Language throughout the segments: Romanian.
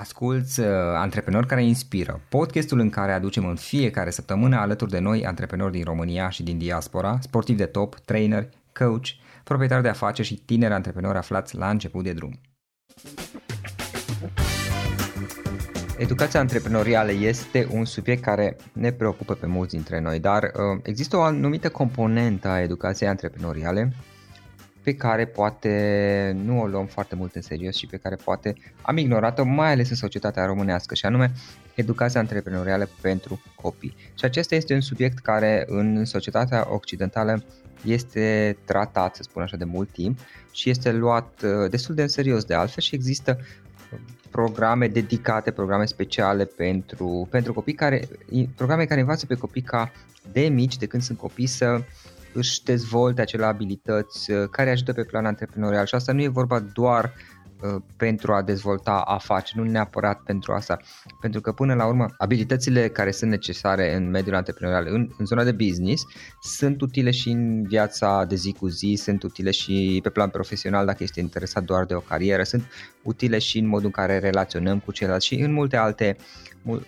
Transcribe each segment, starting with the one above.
Asculți uh, Antreprenori care inspiră, podcastul în care aducem în fiecare săptămână alături de noi antreprenori din România și din diaspora, sportivi de top, trainer, coach, proprietari de afaceri și tineri antreprenori aflați la început de drum. Educația antreprenorială este un subiect care ne preocupă pe mulți dintre noi, dar uh, există o anumită componentă a educației antreprenoriale pe care poate nu o luăm foarte mult în serios și pe care poate am ignorat-o, mai ales în societatea românească, și anume educația antreprenorială pentru copii. Și acesta este un subiect care în societatea occidentală este tratat, să spun așa, de mult timp și este luat uh, destul de în serios de altfel și există uh, programe dedicate, programe speciale pentru, pentru copii, care, programe care învață pe copii ca de mici, de când sunt copii, să își dezvolte acele abilități uh, care ajută pe plan antreprenorial. Și asta nu e vorba doar uh, pentru a dezvolta afaceri, nu neapărat pentru asta, pentru că până la urmă abilitățile care sunt necesare în mediul antreprenorial, în, în zona de business, sunt utile și în viața de zi cu zi, sunt utile și pe plan profesional dacă este interesat doar de o carieră, sunt utile și în modul în care relaționăm cu ceilalți și în multe alte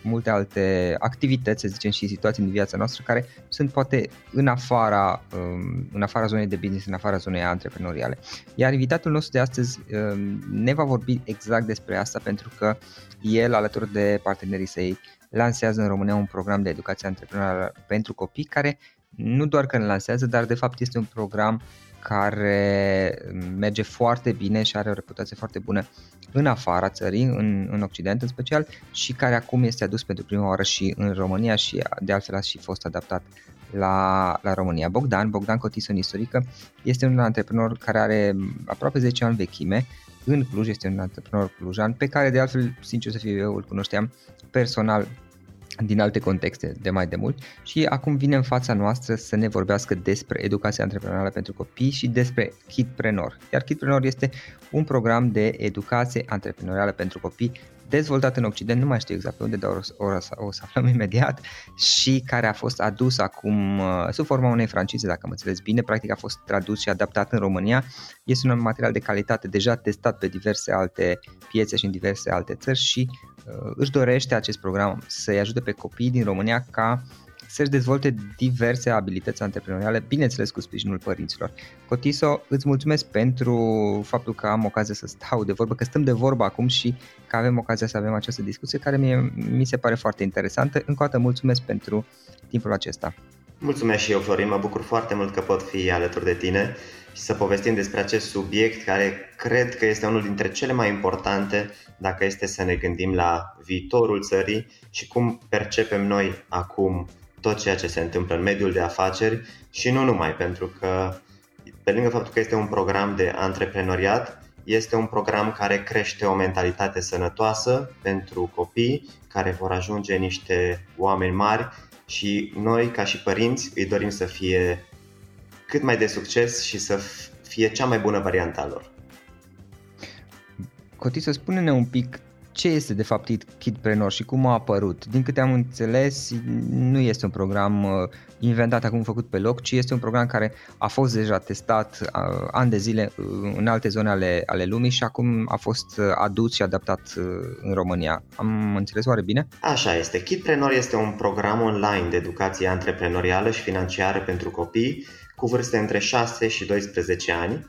multe alte activități, să zicem, și situații din viața noastră care sunt poate în afara, um, în afara zonei de business, în afara zonei antreprenoriale. Iar invitatul nostru de astăzi um, ne va vorbi exact despre asta pentru că el, alături de partenerii săi, lansează în România un program de educație antreprenorială pentru copii care nu doar că îl lansează, dar de fapt este un program care merge foarte bine și are o reputație foarte bună în afara țării, în, în Occident în special, și care acum este adus pentru prima oară și în România și de altfel a și fost adaptat la, la România. Bogdan, Bogdan Cotison Istorică, este un antreprenor care are aproape 10 ani vechime, în Cluj, este un antreprenor clujan, pe care de altfel, sincer să fiu eu, îl cunoșteam personal din alte contexte de mai de mult și acum vine în fața noastră să ne vorbească despre educația antreprenorială pentru copii și despre Kidpreneur. Iar Kidpreneur este un program de educație antreprenorială pentru copii dezvoltat în Occident, nu mai știu exact pe unde, dar o, o, o să aflăm imediat, și care a fost adus acum uh, sub forma unei francize, dacă mă înțeles bine, practic a fost tradus și adaptat în România. Este un material de calitate deja testat pe diverse alte piețe și în diverse alte țări și uh, își dorește acest program să-i ajute pe copiii din România ca să-și dezvolte diverse abilități antreprenoriale, bineînțeles cu sprijinul părinților. Cotiso, îți mulțumesc pentru faptul că am ocazia să stau de vorbă, că stăm de vorbă acum și că avem ocazia să avem această discuție care mie, mi se pare foarte interesantă. Încă o dată mulțumesc pentru timpul acesta. Mulțumesc și eu, Florin, mă bucur foarte mult că pot fi alături de tine și să povestim despre acest subiect care cred că este unul dintre cele mai importante dacă este să ne gândim la viitorul țării și cum percepem noi acum tot ceea ce se întâmplă în mediul de afaceri și nu numai, pentru că pe lângă faptul că este un program de antreprenoriat, este un program care crește o mentalitate sănătoasă pentru copii care vor ajunge niște oameni mari și noi, ca și părinți, îi dorim să fie cât mai de succes și să fie cea mai bună variantă lor. Coti, să spune-ne un pic ce este de fapt Kidpreneur și cum a apărut. Din câte am înțeles, nu este un program uh, inventat acum făcut pe loc, ci este un program care a fost deja testat uh, ani de zile uh, în alte zone ale, ale lumii și acum a fost adus și adaptat în România. Am înțeles oare bine? Așa este. Kidpreneur este un program online de educație antreprenorială și financiară pentru copii cu vârste între 6 și 12 ani,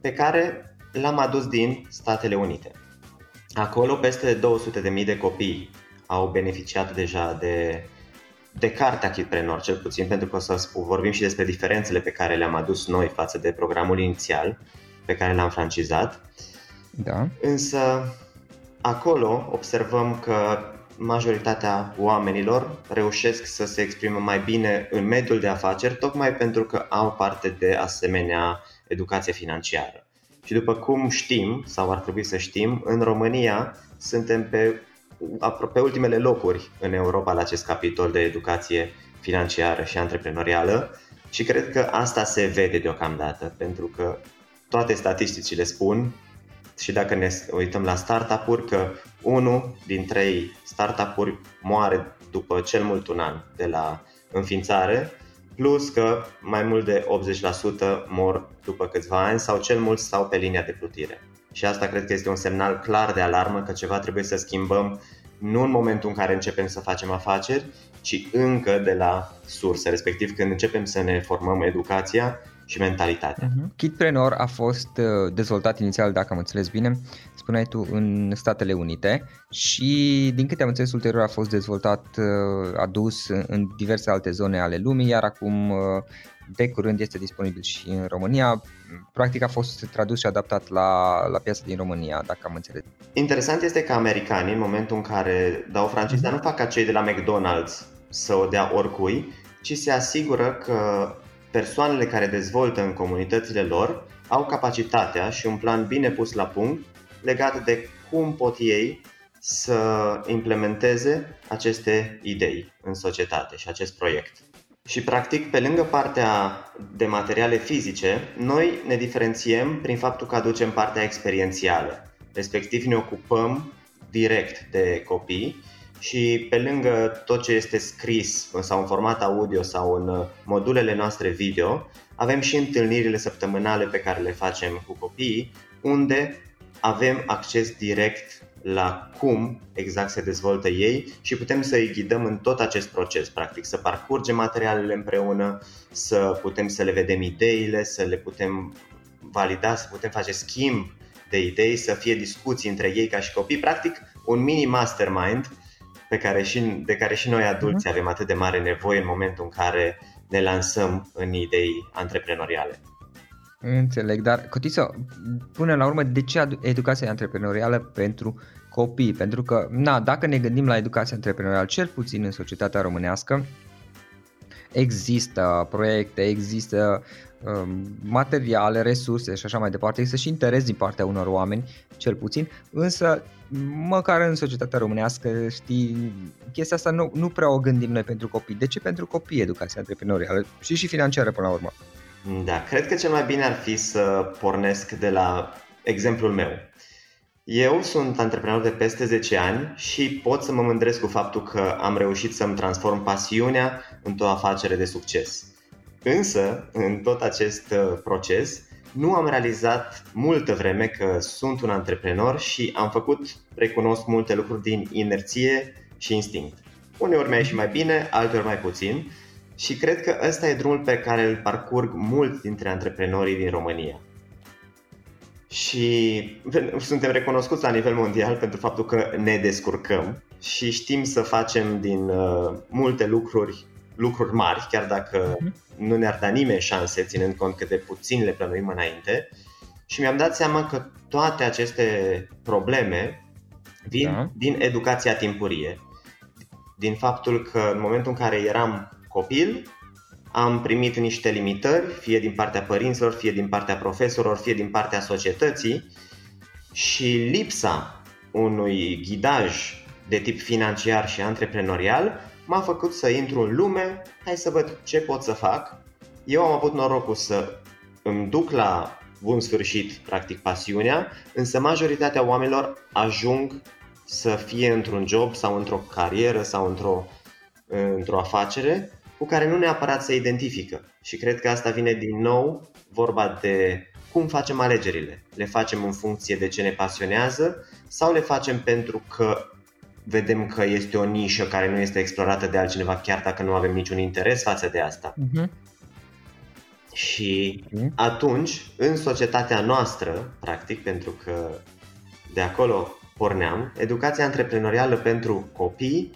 pe care l-am adus din Statele Unite. Acolo peste 200.000 de copii au beneficiat deja de, de cartea Kidpreneur, cel puțin pentru că o să vorbim și despre diferențele pe care le-am adus noi față de programul inițial. pe care l-am francizat. Da. Însă acolo observăm că majoritatea oamenilor reușesc să se exprime mai bine în mediul de afaceri, tocmai pentru că au parte de asemenea educație financiară. Și după cum știm, sau ar trebui să știm, în România suntem pe, pe ultimele locuri în Europa la acest capitol de educație financiară și antreprenorială și cred că asta se vede deocamdată, pentru că toate statisticile spun și dacă ne uităm la startup-uri, că unul din trei startup-uri moare după cel mult un an de la înființare, plus că mai mult de 80% mor după câțiva ani sau cel mult stau pe linia de plutire. Și asta cred că este un semnal clar de alarmă că ceva trebuie să schimbăm nu în momentul în care începem să facem afaceri, ci încă de la sursă, respectiv când începem să ne formăm educația și mentalitatea. Uh-huh. Kitpreneur a fost uh, dezvoltat inițial, dacă am înțeles bine, spuneai tu, în Statele Unite și din câte am înțeles ulterior a fost dezvoltat, uh, adus în diverse alte zone ale lumii, iar acum uh, de curând este disponibil și în România. Practic a fost tradus și adaptat la, la piața din România, dacă am înțeles. Interesant este că americanii, în momentul în care dau franciză, nu fac ca cei de la McDonald's să o dea oricui, ci se asigură că persoanele care dezvoltă în comunitățile lor au capacitatea și un plan bine pus la punct legat de cum pot ei să implementeze aceste idei în societate și acest proiect. Și practic, pe lângă partea de materiale fizice, noi ne diferențiem prin faptul că aducem partea experiențială. Respectiv ne ocupăm direct de copii și pe lângă tot ce este scris sau în format audio sau în uh, modulele noastre video, avem și întâlnirile săptămânale pe care le facem cu copiii, unde avem acces direct la cum exact se dezvoltă ei și putem să îi ghidăm în tot acest proces, practic, să parcurgem materialele împreună, să putem să le vedem ideile, să le putem valida, să putem face schimb de idei, să fie discuții între ei ca și copii, practic un mini mastermind pe care și, de care și noi adulți uh-huh. avem atât de mare nevoie în momentul în care ne lansăm în idei antreprenoriale. Înțeleg, dar Cotiso, până la urmă, de ce educația antreprenorială pentru copii? Pentru că, na, dacă ne gândim la educația antreprenorială, cel puțin în societatea românească, există proiecte, există um, materiale, resurse și așa mai departe, există și interes din partea unor oameni, cel puțin, însă măcar în societatea românească, știi, chestia asta nu, nu prea o gândim noi pentru copii. De ce pentru copii educația antreprenorială și și financiară până la urmă? Da, cred că cel mai bine ar fi să pornesc de la exemplul meu. Eu sunt antreprenor de peste 10 ani și pot să mă mândresc cu faptul că am reușit să-mi transform pasiunea într-o afacere de succes. Însă, în tot acest uh, proces, nu am realizat multă vreme că sunt un antreprenor și am făcut, recunosc, multe lucruri din inerție și instinct. Uneori mi-a ieșit mai bine, alteori mai puțin și cred că ăsta e drumul pe care îl parcurg mulți dintre antreprenorii din România. Și suntem recunoscuți la nivel mondial pentru faptul că ne descurcăm și știm să facem din uh, multe lucruri lucruri mari, chiar dacă uh-huh. nu ne-ar da nimeni șanse, ținând cont cât de puțin le plănuim înainte. Și mi-am dat seama că toate aceste probleme vin da. din educația timpurie. Din faptul că în momentul în care eram copil, am primit niște limitări, fie din partea părinților, fie din partea profesorilor, fie din partea societății și lipsa unui ghidaj de tip financiar și antreprenorial m-a făcut să intru în lume, hai să văd ce pot să fac. Eu am avut norocul să îmi duc la bun sfârșit, practic, pasiunea, însă majoritatea oamenilor ajung să fie într-un job sau într-o carieră sau într-o, într-o afacere cu care nu neapărat se identifică. Și cred că asta vine din nou vorba de cum facem alegerile. Le facem în funcție de ce ne pasionează sau le facem pentru că vedem că este o nișă care nu este explorată de altcineva, chiar dacă nu avem niciun interes față de asta. Uh-huh. Și uh-huh. atunci, în societatea noastră, practic, pentru că de acolo porneam, educația antreprenorială pentru copii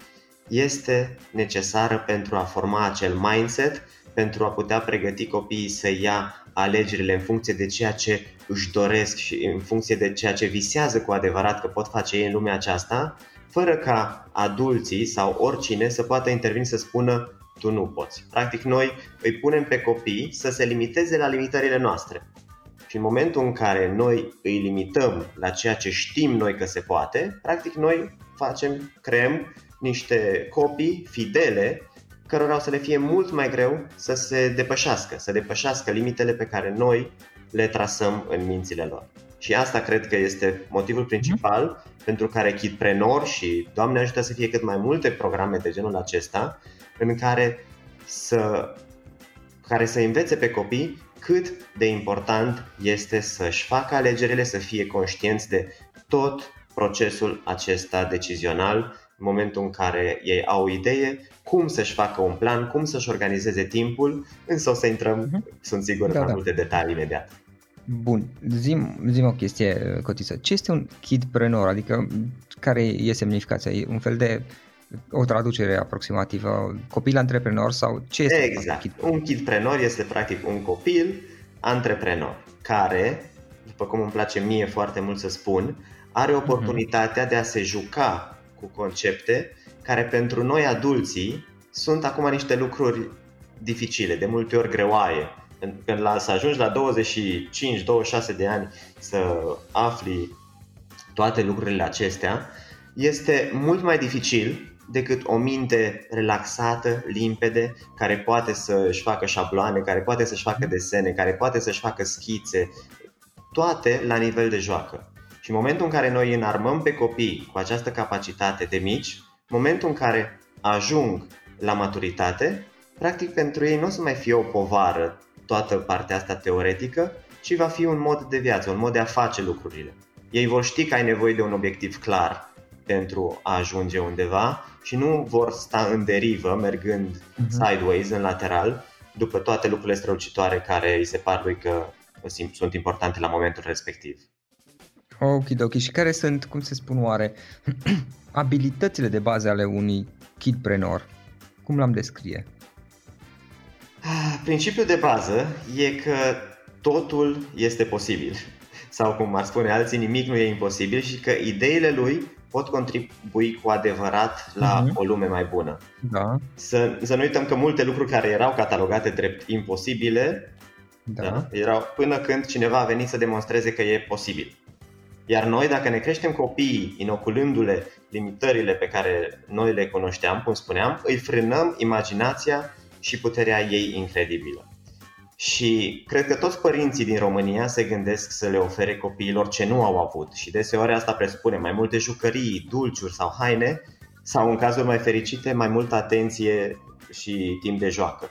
este necesară pentru a forma acel mindset pentru a putea pregăti copiii să ia alegerile în funcție de ceea ce își doresc și în funcție de ceea ce visează cu adevărat că pot face ei în lumea aceasta, fără ca adulții sau oricine să poată interveni să spună tu nu poți. Practic noi îi punem pe copii să se limiteze la limitările noastre. Și în momentul în care noi îi limităm la ceea ce știm noi că se poate, practic noi facem, creăm niște copii fidele cărora o să le fie mult mai greu să se depășească, să depășească limitele pe care noi le trasăm în mințile lor. Și asta cred că este motivul principal mm-hmm. Pentru care Kidprenor și Doamne ajută să fie cât mai multe programe de genul acesta în care să, care să învețe pe copii cât de important este să-și facă alegerile, să fie conștienți de tot procesul acesta decizional în momentul în care ei au o idee, cum să-și facă un plan, cum să-și organizeze timpul, însă o să intrăm, uh-huh. sunt sigur, da, în da. multe detalii imediat. Bun, zim, zim o chestie, Cotiță. Ce este un kidpreneur? Adică, care e semnificația? E un fel de o traducere aproximativă, copil antreprenor sau ce este? Exact. Un kidpreneur este practic un copil antreprenor care, după cum îmi place mie foarte mult să spun, are mhm. oportunitatea uh-huh. de a se juca cu concepte care pentru noi adulții sunt acum niște lucruri dificile, de multe ori greoaie. Când la, să ajungi la 25-26 de ani să afli toate lucrurile acestea, este mult mai dificil decât o minte relaxată, limpede, care poate să-și facă șabloane, care poate să-și facă desene, care poate să-și facă schițe, toate la nivel de joacă. Și în momentul în care noi înarmăm pe copii cu această capacitate de mici, momentul în care ajung la maturitate, practic pentru ei nu o să mai fie o povară toată partea asta teoretică, ci va fi un mod de viață, un mod de a face lucrurile. Ei vor ști că ai nevoie de un obiectiv clar pentru a ajunge undeva și nu vor sta în derivă, mergând uh-huh. sideways, în lateral, după toate lucrurile strălucitoare care îi se par lui că sunt importante la momentul respectiv. Ok, ok. Și care sunt, cum se spun oare, abilitățile de bază ale unui kidpreneur? Cum l-am descrie? Ah, principiul de bază e că totul este posibil. Sau cum ar spune alții, nimic nu e imposibil și că ideile lui pot contribui cu adevărat la uh-huh. o lume mai bună. Da. Să, să nu uităm că multe lucruri care erau catalogate drept imposibile da. Da, erau până când cineva a venit să demonstreze că e posibil. Iar noi, dacă ne creștem copiii inoculându-le limitările pe care noi le cunoșteam, cum spuneam, îi frânăm imaginația și puterea ei incredibilă. Și cred că toți părinții din România se gândesc să le ofere copiilor ce nu au avut și deseori asta presupune mai multe jucării, dulciuri sau haine sau în cazuri mai fericite mai multă atenție și timp de joacă.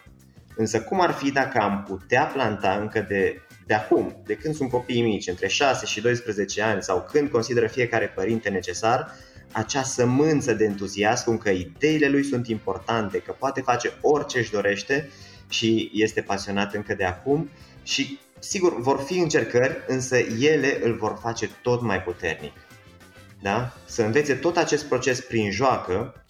Însă cum ar fi dacă am putea planta încă de, de acum, de când sunt copiii mici, între 6 și 12 ani sau când consideră fiecare părinte necesar, acea sămânță de entuziasm cum că ideile lui sunt importante, că poate face orice își dorește și este pasionat încă de acum și sigur vor fi încercări, însă ele îl vor face tot mai puternic. Da? Să învețe tot acest proces prin joacă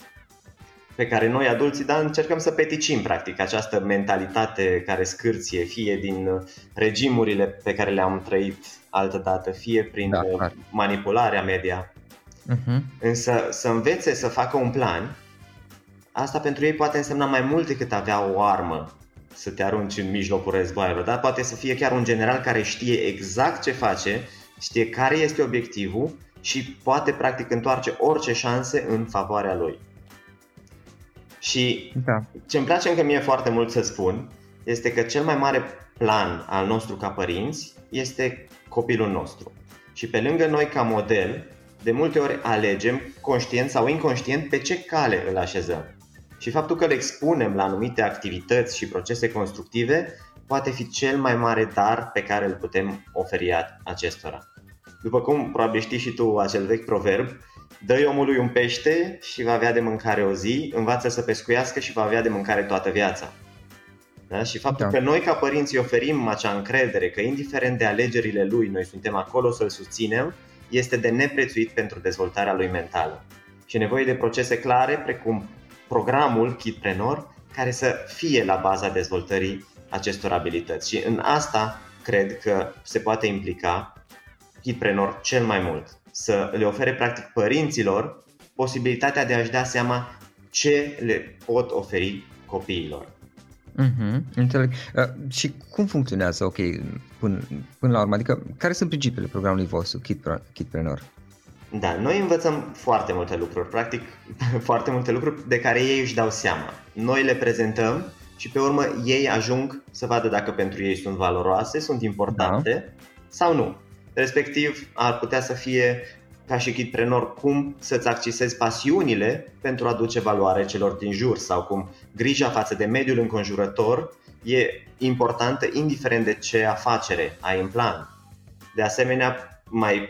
pe care noi adulții da, încercăm să peticim practic această mentalitate care scârție, fie din regimurile pe care le-am trăit altă dată, fie prin da, manipularea media. Uh-huh. Însă să învețe să facă un plan, asta pentru ei poate însemna mai mult decât avea o armă să te arunci în mijlocul războaiului, dar poate să fie chiar un general care știe exact ce face, știe care este obiectivul și poate practic întoarce orice șanse în favoarea lui. Și da. ce îmi place încă mie foarte mult să spun este că cel mai mare plan al nostru ca părinți este copilul nostru. Și pe lângă noi ca model, de multe ori alegem, conștient sau inconștient, pe ce cale îl așezăm și faptul că le expunem la anumite activități și procese constructive poate fi cel mai mare dar pe care îl putem oferi acestora. După cum probabil știi și tu acel vechi proverb, dă omului un pește și va avea de mâncare o zi, învață să pescuiască și va avea de mâncare toată viața. Da? Și faptul da. că noi ca părinți îi oferim acea încredere că indiferent de alegerile lui, noi suntem acolo să-l susținem, este de neprețuit pentru dezvoltarea lui mentală. Și nevoie de procese clare, precum programul Kidprenor care să fie la baza dezvoltării acestor abilități. Și în asta cred că se poate implica Kidprenor cel mai mult. Să le ofere practic părinților posibilitatea de a-și da seama ce le pot oferi copiilor. Mm-hmm, înțeleg. Uh, și cum funcționează, ok, până, până la urmă? Adică, care sunt principiile programului vostru, Kidpreneur? Da, noi învățăm foarte multe lucruri, practic foarte multe lucruri de care ei își dau seama. Noi le prezentăm și pe urmă ei ajung să vadă dacă pentru ei sunt valoroase, sunt importante da. sau nu. Respectiv, ar putea să fie ca și kidprenor cum să-ți accesezi pasiunile pentru a aduce valoare celor din jur sau cum grija față de mediul înconjurător e importantă indiferent de ce afacere ai în plan. De asemenea, mai,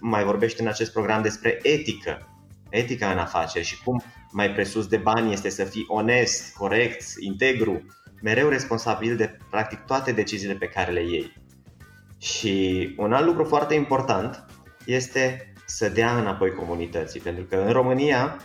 mai vorbește în acest program despre etică, etica în afaceri și cum mai presus de bani este să fii onest, corect, integru, mereu responsabil de practic toate deciziile pe care le iei. Și un alt lucru foarte important este să dea înapoi comunității, pentru că în România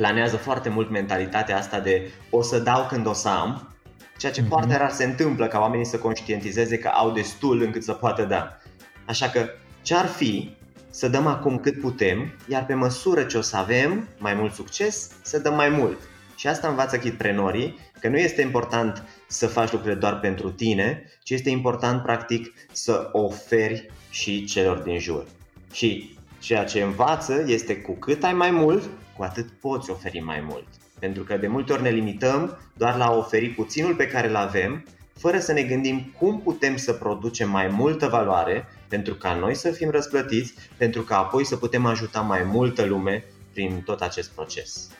planează foarte mult mentalitatea asta de o să dau când o să am, ceea ce mm-hmm. foarte rar se întâmplă ca oamenii să conștientizeze că au destul încât să poată da. Așa că ce ar fi să dăm acum cât putem, iar pe măsură ce o să avem mai mult succes, să dăm mai mult. Și asta învață kitprenorii, că nu este important să faci lucrurile doar pentru tine, ci este important practic să oferi și celor din jur. Și ceea ce învață este cu cât ai mai mult, cu atât poți oferi mai mult. Pentru că de multe ori ne limităm doar la a oferi puținul pe care îl avem, fără să ne gândim cum putem să producem mai multă valoare pentru ca noi să fim răsplătiți, pentru ca apoi să putem ajuta mai multă lume prin tot acest proces.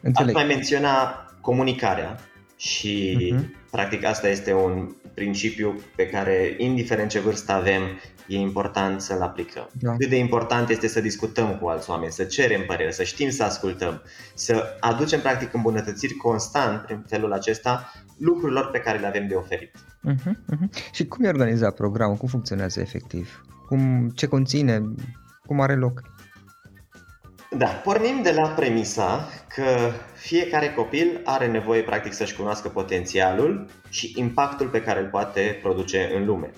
Înțeleg. Aș mai menționa comunicarea și uh-huh. practic asta este un principiu pe care, indiferent ce vârstă avem, e important să-l aplicăm. Da. Cât de important este să discutăm cu alți oameni, să cerem părere, să știm să ascultăm, să aducem practic îmbunătățiri constant prin felul acesta lucrurilor pe care le avem de oferit. Uh-huh, uh-huh. Și cum e organizat programul? Cum funcționează efectiv? Cum, ce conține? Cum are loc? Da, pornim de la premisa că fiecare copil are nevoie practic să-și cunoască potențialul și impactul pe care îl poate produce în lume.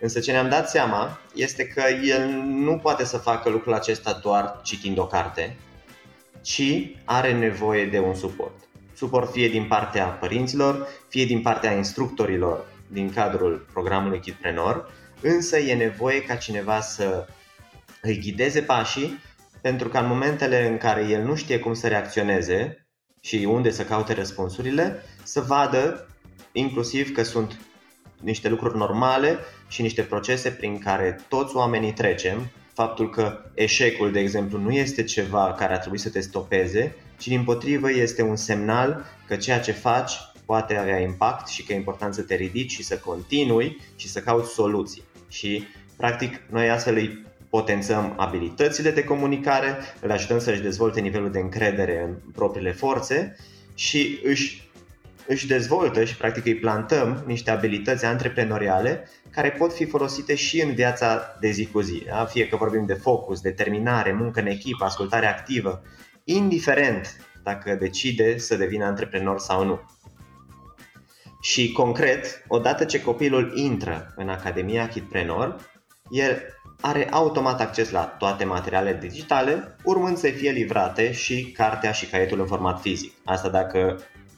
Însă ce ne-am dat seama este că el nu poate să facă lucrul acesta doar citind o carte, ci are nevoie de un suport. Suport fie din partea părinților, fie din partea instructorilor din cadrul programului Kidprenor, însă e nevoie ca cineva să îi ghideze pașii pentru că în momentele în care el nu știe cum să reacționeze și unde să caute răspunsurile, să vadă inclusiv că sunt niște lucruri normale și niște procese prin care toți oamenii trecem. Faptul că eșecul, de exemplu, nu este ceva care ar trebui să te stopeze, ci din potrivă este un semnal că ceea ce faci poate avea impact și că e important să te ridici și să continui și să cauți soluții. Și, practic, noi astfel îi potențăm abilitățile de comunicare, îl ajutăm să-și dezvolte nivelul de încredere în propriile forțe și își, își dezvoltă și practic îi plantăm niște abilități antreprenoriale care pot fi folosite și în viața de zi cu zi. Da? Fie că vorbim de focus, determinare, muncă în echipă, ascultare activă, indiferent dacă decide să devină antreprenor sau nu. Și concret, odată ce copilul intră în Academia Kidprenor, el are automat acces la toate materialele digitale, urmând să fie livrate și cartea și caietul în format fizic. Asta dacă intră în...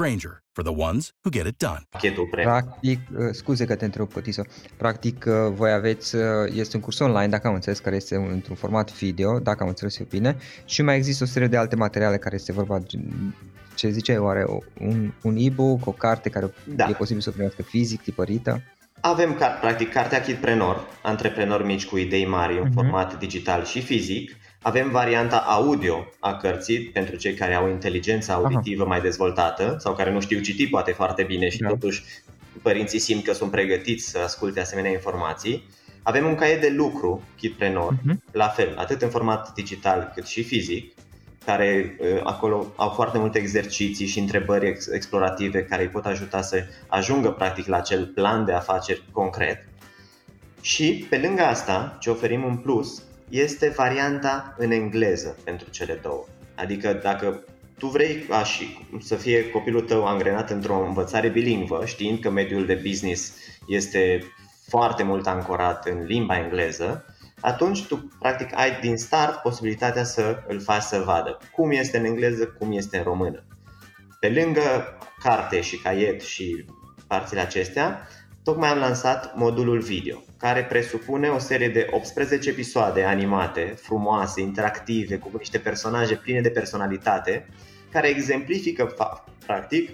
Granger, for the ones who get it done. Practic, uh, scuze că te întreb, Pătiso, practic uh, voi aveți, uh, este un curs online, dacă am înțeles, care este într-un format video, dacă am înțeles eu bine, și mai există o serie de alte materiale care este vorba, ce zice, oare un, un e-book, o carte care da. e posibil să o primească fizic, tipărită? Avem, practic, cartea Kidprenor, antreprenori mici cu idei mari în uh-huh. format digital și fizic, avem varianta audio a cărții pentru cei care au inteligența auditivă Aha. mai dezvoltată sau care nu știu citi poate foarte bine și da. totuși părinții simt că sunt pregătiți să asculte asemenea informații. Avem un caiet de lucru, Kitpreneur, uh-huh. la fel, atât în format digital cât și fizic, care uh, acolo au foarte multe exerciții și întrebări ex- explorative care îi pot ajuta să ajungă practic la acel plan de afaceri concret. Și pe lângă asta, ce oferim în plus, este varianta în engleză pentru cele două. Adică dacă tu vrei ca și să fie copilul tău angrenat într-o învățare bilingvă, știind că mediul de business este foarte mult ancorat în limba engleză, atunci tu practic ai din start posibilitatea să îl faci să vadă cum este în engleză, cum este în română. Pe lângă carte și caiet și parțile acestea, tocmai am lansat modulul video, care presupune o serie de 18 episoade animate, frumoase, interactive, cu niște personaje pline de personalitate, care exemplifică practic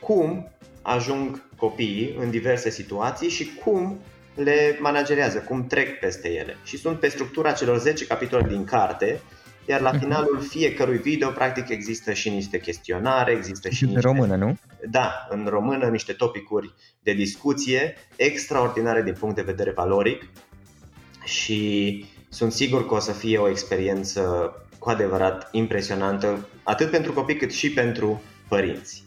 cum ajung copiii în diverse situații și cum le managerează, cum trec peste ele. Și sunt pe structura celor 10 capitole din carte, iar la mhm. finalul fiecărui video, practic, există și niște chestionare, există și niște... În română, nu? Da, în română, niște topicuri de discuție extraordinare din punct de vedere valoric și sunt sigur că o să fie o experiență cu adevărat impresionantă, atât pentru copii cât și pentru părinți.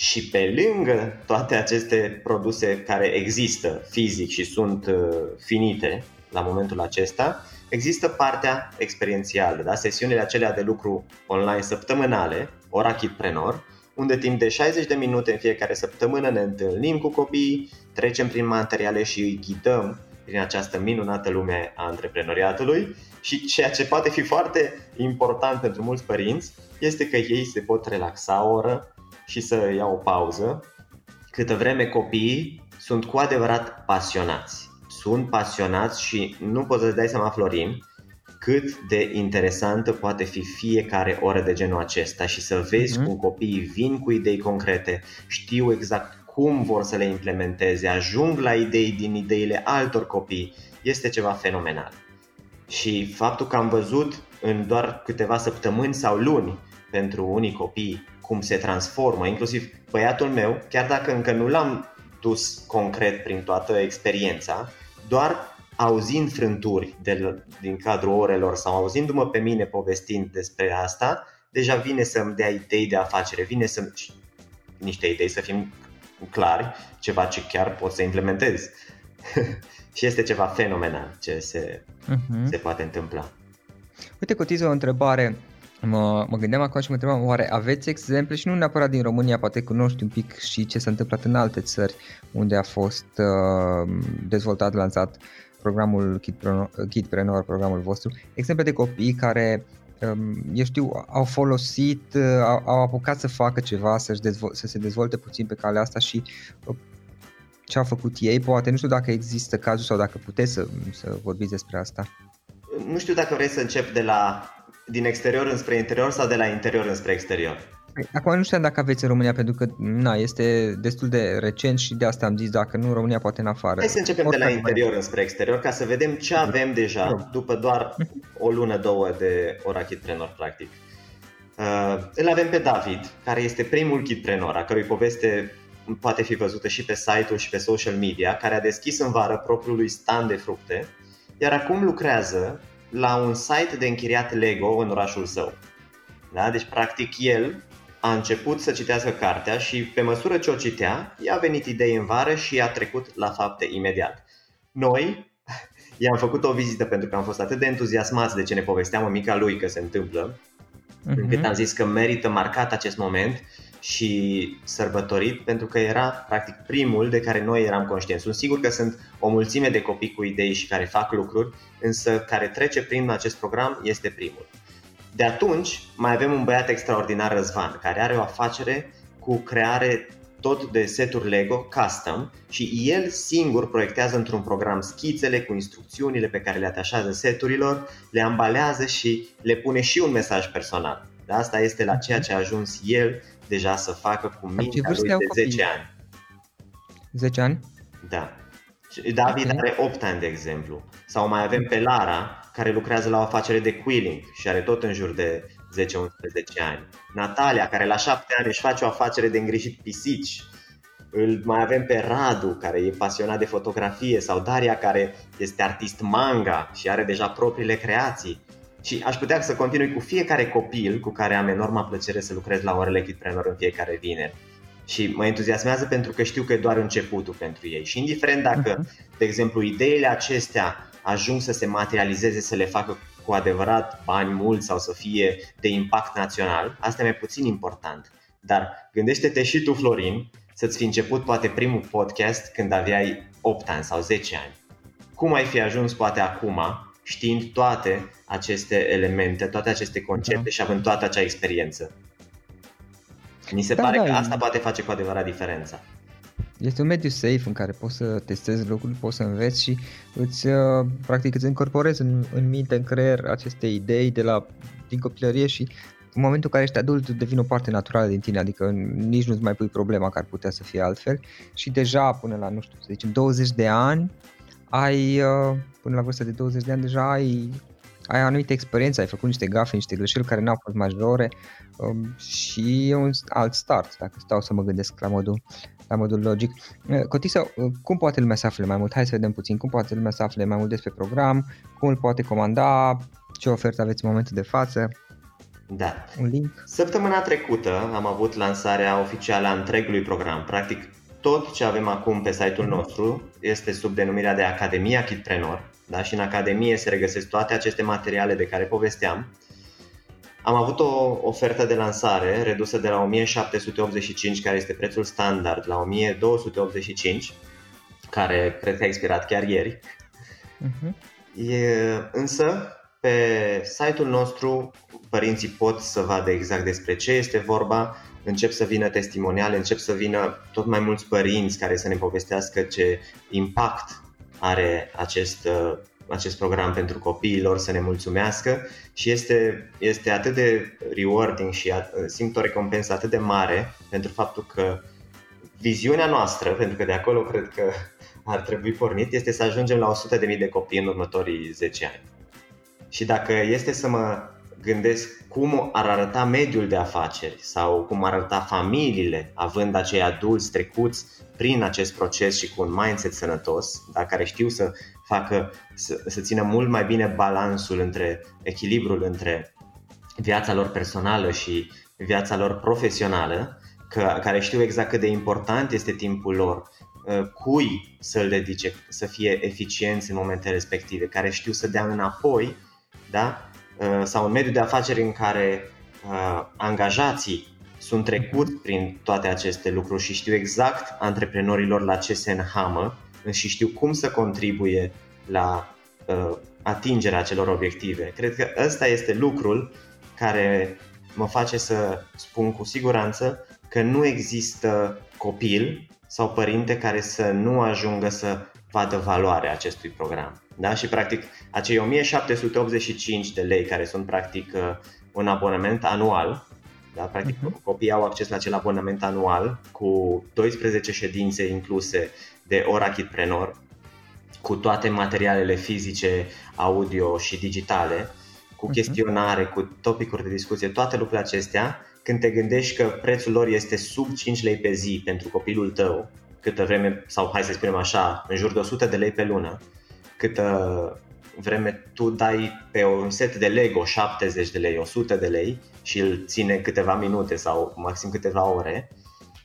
Și pe lângă toate aceste produse care există fizic și sunt uh, finite la momentul acesta, există partea experiențială, da? sesiunile acelea de lucru online săptămânale, ora Kitprenor, unde timp de 60 de minute în fiecare săptămână ne întâlnim cu copiii, trecem prin materiale și îi ghidăm prin această minunată lume a antreprenoriatului și ceea ce poate fi foarte important pentru mulți părinți este că ei se pot relaxa o oră și să ia o pauză, câtă vreme copiii sunt cu adevărat pasionați. Sunt pasionați și nu poți să-ți dai seama, Florin, cât de interesantă poate fi fiecare oră de genul acesta și să vezi mm-hmm. cum copiii vin cu idei concrete, știu exact cum vor să le implementeze, ajung la idei din ideile altor copii, este ceva fenomenal. Și faptul că am văzut în doar câteva săptămâni sau luni pentru unii copii cum se transformă, inclusiv băiatul meu, chiar dacă încă nu l-am dus concret prin toată experiența, doar auzind frânturi de, din cadrul orelor sau auzindu-mă pe mine povestind despre asta, deja vine să-mi dea idei de afacere, vine să niște idei să fim clari, ceva ce chiar pot să implementez. și este ceva fenomenal ce se, uh-huh. se poate întâmpla. Uite, Cotiz, o întrebare. Mă, mă gândeam acum și mă întrebam, oare aveți exemple și nu neapărat din România, poate cunoști un pic și ce s-a întâmplat în alte țări unde a fost uh, dezvoltat, lansat programul Kidpreneur, Kidpreneur, programul vostru, exemple de copii care um, eu știu, au folosit, uh, au, au apucat să facă ceva, să dezvol- să se dezvolte puțin pe calea asta și uh, ce au făcut ei, poate nu știu dacă există cazul sau dacă puteți să, să vorbiți despre asta. Nu știu dacă vrei să încep de la din exterior înspre interior sau de la interior înspre exterior. Păi, acum nu știu dacă aveți în România, pentru că na, este destul de recent și de asta am zis, dacă nu, România poate în afară. Hai să începem Oricum de la interior înspre exterior, ca să vedem ce avem deja după doar o lună, două de ora Kitpreneur, practic. Uh, îl avem pe David, care este primul Kitpreneur, a cărui poveste poate fi văzută și pe site-ul și pe social media, care a deschis în vară propriului stand de fructe, iar acum lucrează la un site de închiriat Lego în orașul său. Da? Deci, practic, el a început să citească cartea și pe măsură ce o citea, i-a venit idei în vară și a trecut la fapte imediat. Noi i-am făcut o vizită pentru că am fost atât de entuziasmați de ce ne povestea mămica lui că se întâmplă, uh-huh. încât am zis că merită marcat acest moment și sărbătorit pentru că era practic primul de care noi eram conștienți. Sunt sigur că sunt o mulțime de copii cu idei și care fac lucruri, însă care trece prin acest program este primul. De atunci mai avem un băiat extraordinar, Răzvan, care are o afacere cu creare tot de seturi Lego custom și el singur proiectează într-un program schițele cu instrucțiunile pe care le atașează seturilor, le ambalează și le pune și un mesaj personal. De asta este la ceea ce a ajuns el deja să facă cu mintea lui de 10 ani. 10 ani? Da. David okay. are 8 ani, de exemplu. Sau mai avem pe Lara, care lucrează la o afacere de quilling și are tot în jur de 10-11 ani. Natalia, care la 7 ani își face o afacere de îngrijit pisici. îl mai avem pe Radu, care e pasionat de fotografie, sau Daria, care este artist manga și are deja propriile creații. Și aș putea să continui cu fiecare copil cu care am enorma plăcere să lucrez la orele Kidpreneur în fiecare vineri. Și mă entuziasmează pentru că știu că e doar începutul pentru ei. Și indiferent dacă, mhm. de exemplu, ideile acestea ajung să se materializeze, să le facă cu adevărat bani mulți sau să fie de impact național, asta e mai puțin important. Dar gândește-te și tu, Florin, să-ți fi început poate primul podcast când aveai 8 ani sau 10 ani. Cum ai fi ajuns poate acum, știind toate aceste elemente, toate aceste concepte da. și având toată acea experiență? Mi se da, pare da, că asta poate face cu adevărat diferența. Este un mediu safe în care poți să testezi lucruri, poți să înveți și îți, uh, practic, îți încorporezi în, în minte, în creier aceste idei de la, din copilărie și în momentul în care ești adult devin o parte naturală din tine, adică nici nu-ți mai pui problema că ar putea să fie altfel și deja până la, nu știu, să zicem 20 de ani ai, uh, până la vârsta de 20 de ani deja ai, ai anumite experiențe, ai făcut niște gafe, niște greșeli care n-au fost majore um, și e un alt start, dacă stau să mă gândesc la modul, la modul logic. Uh, Cotisa, uh, cum poate lumea să afle mai mult? Hai să vedem puțin. Cum poate lumea să afle mai mult despre program? Cum îl poate comanda? Ce ofertă aveți în momentul de față? Da. Un link? Săptămâna trecută am avut lansarea oficială a întregului program. Practic, tot ce avem acum pe site-ul mhm. nostru este sub denumirea de Academia Kitpreneur da? și în Academie se regăsesc toate aceste materiale de care povesteam. Am avut o ofertă de lansare redusă de la 1785, care este prețul standard, la 1285, care cred că a expirat chiar ieri. Uh-huh. E, însă, pe site-ul nostru părinții pot să vadă exact despre ce este vorba, încep să vină testimoniale, încep să vină tot mai mulți părinți care să ne povestească ce impact are acest, uh, acest program pentru copiilor, să ne mulțumească și este, este atât de rewarding și simt o recompensă atât de mare pentru faptul că viziunea noastră, pentru că de acolo cred că ar trebui pornit, este să ajungem la 100.000 de copii în următorii 10 ani. Și dacă este să mă gândesc cum ar arăta mediul de afaceri sau cum ar arăta familiile având acei adulți trecuți prin acest proces și cu un mindset sănătos, da, care știu să facă, să, să țină mult mai bine balansul între echilibrul între viața lor personală și viața lor profesională, că, care știu exact cât de important este timpul lor, uh, cui să-l dedice, să fie eficienți în momentele respective, care știu să dea înapoi da? Uh, sau un mediu de afaceri în care uh, angajații sunt trecuți prin toate aceste lucruri și știu exact antreprenorilor la ce se înhamă și știu cum să contribuie la uh, atingerea acelor obiective. Cred că ăsta este lucrul care mă face să spun cu siguranță că nu există copil sau părinte care să nu ajungă să vadă valoarea acestui program. Da? Și practic acei 1785 de lei care sunt practic uh, un abonament anual, da? practic uh-huh. copiii au acces la acel abonament anual cu 12 ședințe incluse de ora Kitprenor, cu toate materialele fizice, audio și digitale, cu uh-huh. chestionare, cu topicuri de discuție, toate lucrurile acestea, când te gândești că prețul lor este sub 5 lei pe zi pentru copilul tău, câtă vreme, sau hai să spunem așa, în jur de 100 de lei pe lună, câtă vreme tu dai pe un set de Lego 70 de lei, 100 de lei și îl ține câteva minute sau maxim câteva ore,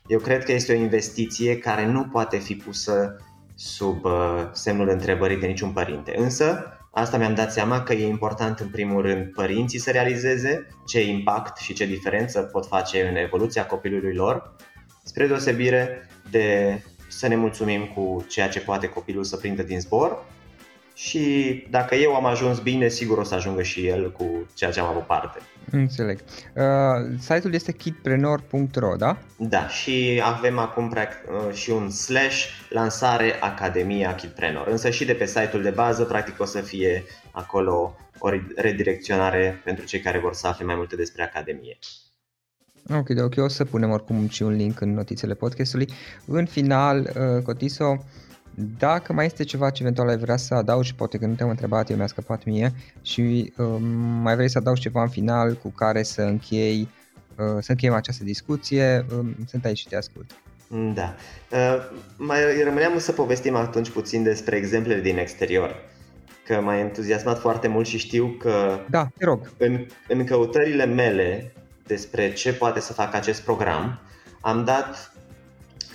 eu cred că este o investiție care nu poate fi pusă sub uh, semnul întrebării de niciun părinte. Însă, asta mi-am dat seama că e important în primul rând părinții să realizeze ce impact și ce diferență pot face în evoluția copilului lor, spre deosebire de să ne mulțumim cu ceea ce poate copilul să prindă din zbor și dacă eu am ajuns bine, sigur o să ajungă și el cu ceea ce am avut parte. Înțeleg. Uh, site-ul este kitprenor.ro, da? Da, și avem acum uh, și un slash lansare Academia Kitprenor. Însă și de pe site-ul de bază, practic o să fie acolo o redirecționare pentru cei care vor să afle mai multe despre Academie. Ok, de ok, o să punem oricum și un link în notițele podcastului. În final, uh, Cotiso, dacă mai este ceva ce eventual ai vrea să adaugi, poate că nu te-am întrebat, eu mi-a scăpat mie și uh, mai vrei să adaugi ceva în final cu care să închei uh, să încheiem această discuție, uh, sunt aici și te ascult. Da. Uh, mai rămâneam să povestim atunci puțin despre exemplele din exterior. Că m-a entuziasmat foarte mult și știu că da, te rog. În, în căutările mele despre ce poate să facă acest program, am dat,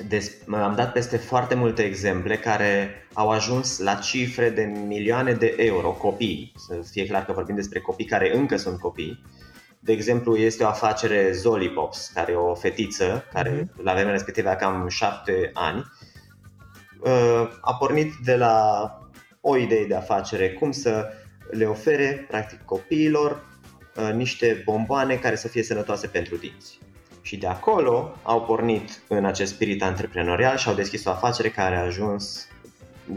des, am dat peste foarte multe exemple care au ajuns la cifre de milioane de euro, copii, să fie clar că vorbim despre copii care încă sunt copii, de exemplu, este o afacere Zolipops, care e o fetiță, care mm-hmm. la vremea respectivă a cam șapte ani, uh, a pornit de la o idee de afacere, cum să le ofere, practic, copiilor uh, niște bomboane care să fie sănătoase pentru dinți. Și de acolo au pornit în acest spirit antreprenorial și au deschis o afacere care a ajuns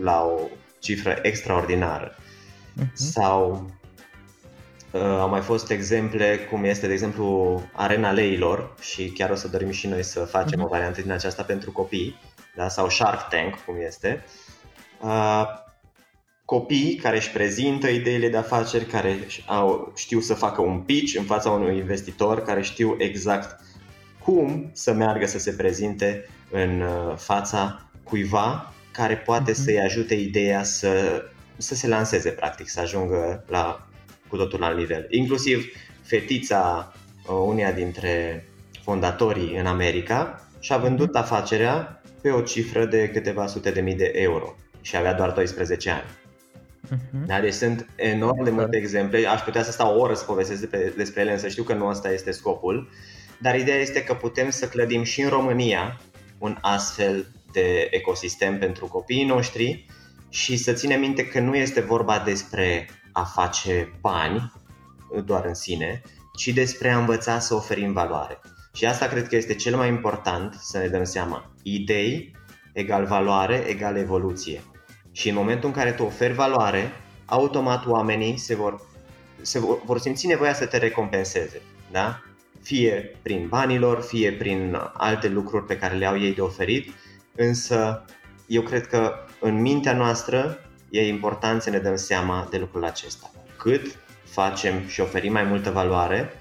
la o cifră extraordinară. Uh-huh. Sau Uh, au mai fost exemple cum este, de exemplu, Arena Leilor și chiar o să dorim și noi să facem uh-huh. o variantă din aceasta pentru copii, da? sau Shark Tank, cum este. Uh, copii care își prezintă ideile de afaceri, care au, știu să facă un pitch în fața unui investitor, care știu exact cum să meargă să se prezinte în uh, fața cuiva care poate uh-huh. să-i ajute ideea să, să se lanseze, practic, să ajungă la cu totul alt nivel. Inclusiv fetița uh, uneia dintre fondatorii în America și-a vândut mhm. afacerea pe o cifră de câteva sute de mii de euro și avea doar 12 ani. Uh-huh. Da, deci sunt enorm de multe exemple. Aș putea să stau o oră să povestesc despre, despre ele, însă știu că nu asta este scopul. Dar ideea este că putem să clădim și în România un astfel de ecosistem pentru copiii noștri și să ținem minte că nu este vorba despre a face bani doar în sine, ci despre a învăța să oferim valoare. Și asta cred că este cel mai important să ne dăm seama. Idei egal valoare egal evoluție. Și în momentul în care tu oferi valoare, automat oamenii se vor, se vor, vor simți nevoia să te recompenseze. Da? Fie prin banilor, fie prin alte lucruri pe care le au ei de oferit, însă eu cred că în mintea noastră e important să ne dăm seama de lucrul acesta. Cât facem și oferim mai multă valoare,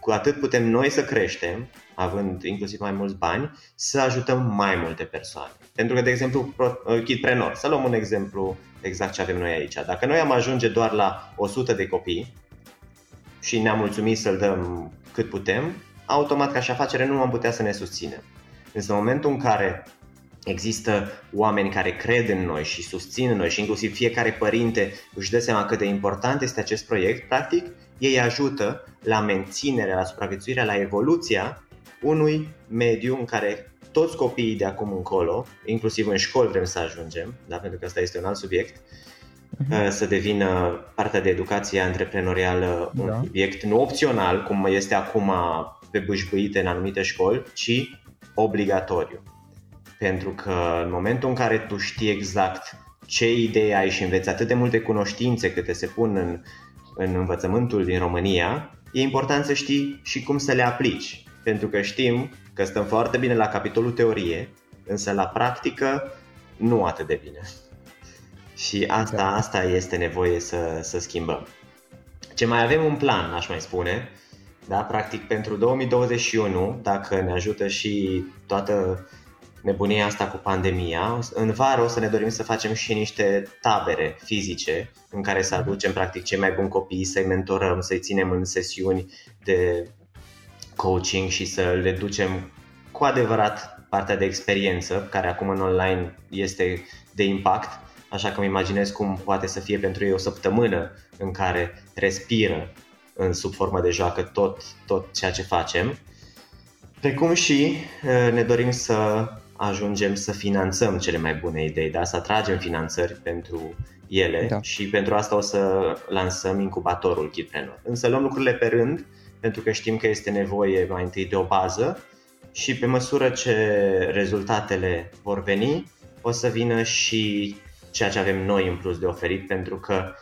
cu atât putem noi să creștem, având inclusiv mai mulți bani, să ajutăm mai multe persoane. Pentru că, de exemplu, uh, Kidpreneur, să luăm un exemplu exact ce avem noi aici. Dacă noi am ajunge doar la 100 de copii și ne-am mulțumit să-l dăm cât putem, automat ca și afacere nu am putea să ne susținem. Însă în momentul în care Există oameni care cred în noi și susțin în noi și inclusiv fiecare părinte își dă seama cât de important este acest proiect, practic ei ajută la menținerea, la supraviețuirea, la evoluția unui mediu în care toți copiii de acum încolo, inclusiv în școli vrem să ajungem, da? pentru că asta este un alt subiect, uh-huh. să devină partea de educație antreprenorială un da. subiect nu opțional, cum este acum pe bâșbâite în anumite școli, ci obligatoriu. Pentru că în momentul în care tu știi exact ce idee ai și înveți atât de multe cunoștințe câte se pun în, în învățământul din România, e important să știi și cum să le aplici. Pentru că știm că stăm foarte bine la capitolul teorie, însă la practică nu atât de bine. Și asta, da. asta este nevoie să, să schimbăm. Ce mai avem un plan, aș mai spune, da, practic pentru 2021, dacă ne ajută și toată nebunia asta cu pandemia. În vară o să ne dorim să facem și niște tabere fizice în care să aducem practic cei mai buni copii, să-i mentorăm, să-i ținem în sesiuni de coaching și să le ducem cu adevărat partea de experiență, care acum în online este de impact, așa că îmi imaginez cum poate să fie pentru ei o săptămână în care respiră în sub formă de joacă tot, tot ceea ce facem. Precum și eh, ne dorim să ajungem să finanțăm cele mai bune idei, da? să atragem finanțări pentru ele da. și pentru asta o să lansăm incubatorul Kidpreneur. Însă luăm lucrurile pe rând, pentru că știm că este nevoie mai întâi de o bază și pe măsură ce rezultatele vor veni, o să vină și ceea ce avem noi în plus de oferit, pentru că,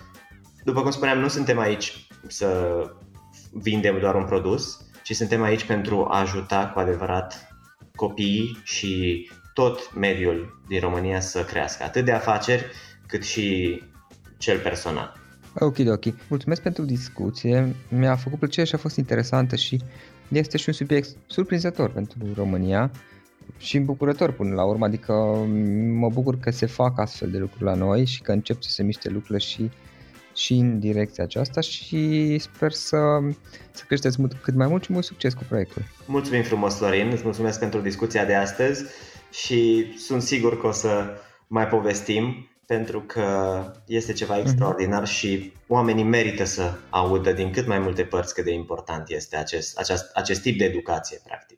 după cum spuneam, nu suntem aici să vindem doar un produs, ci suntem aici pentru a ajuta cu adevărat copiii și tot mediul din România să crească, atât de afaceri cât și cel personal. Ok, ok. Mulțumesc pentru discuție. Mi-a făcut plăcere și a fost interesantă și este și un subiect surprinzător pentru România și îmbucurător până la urmă, adică mă bucur că se fac astfel de lucruri la noi și că încep să se miște lucrurile și, și în direcția aceasta și sper să, să creșteți mult, cât mai mult și mult succes cu proiectul. Mulțumim frumos, Florin, îți mulțumesc pentru discuția de astăzi și sunt sigur că o să mai povestim pentru că este ceva mhm. extraordinar și oamenii merită să audă din cât mai multe părți cât de important este acest, acest, acest tip de educație, practic.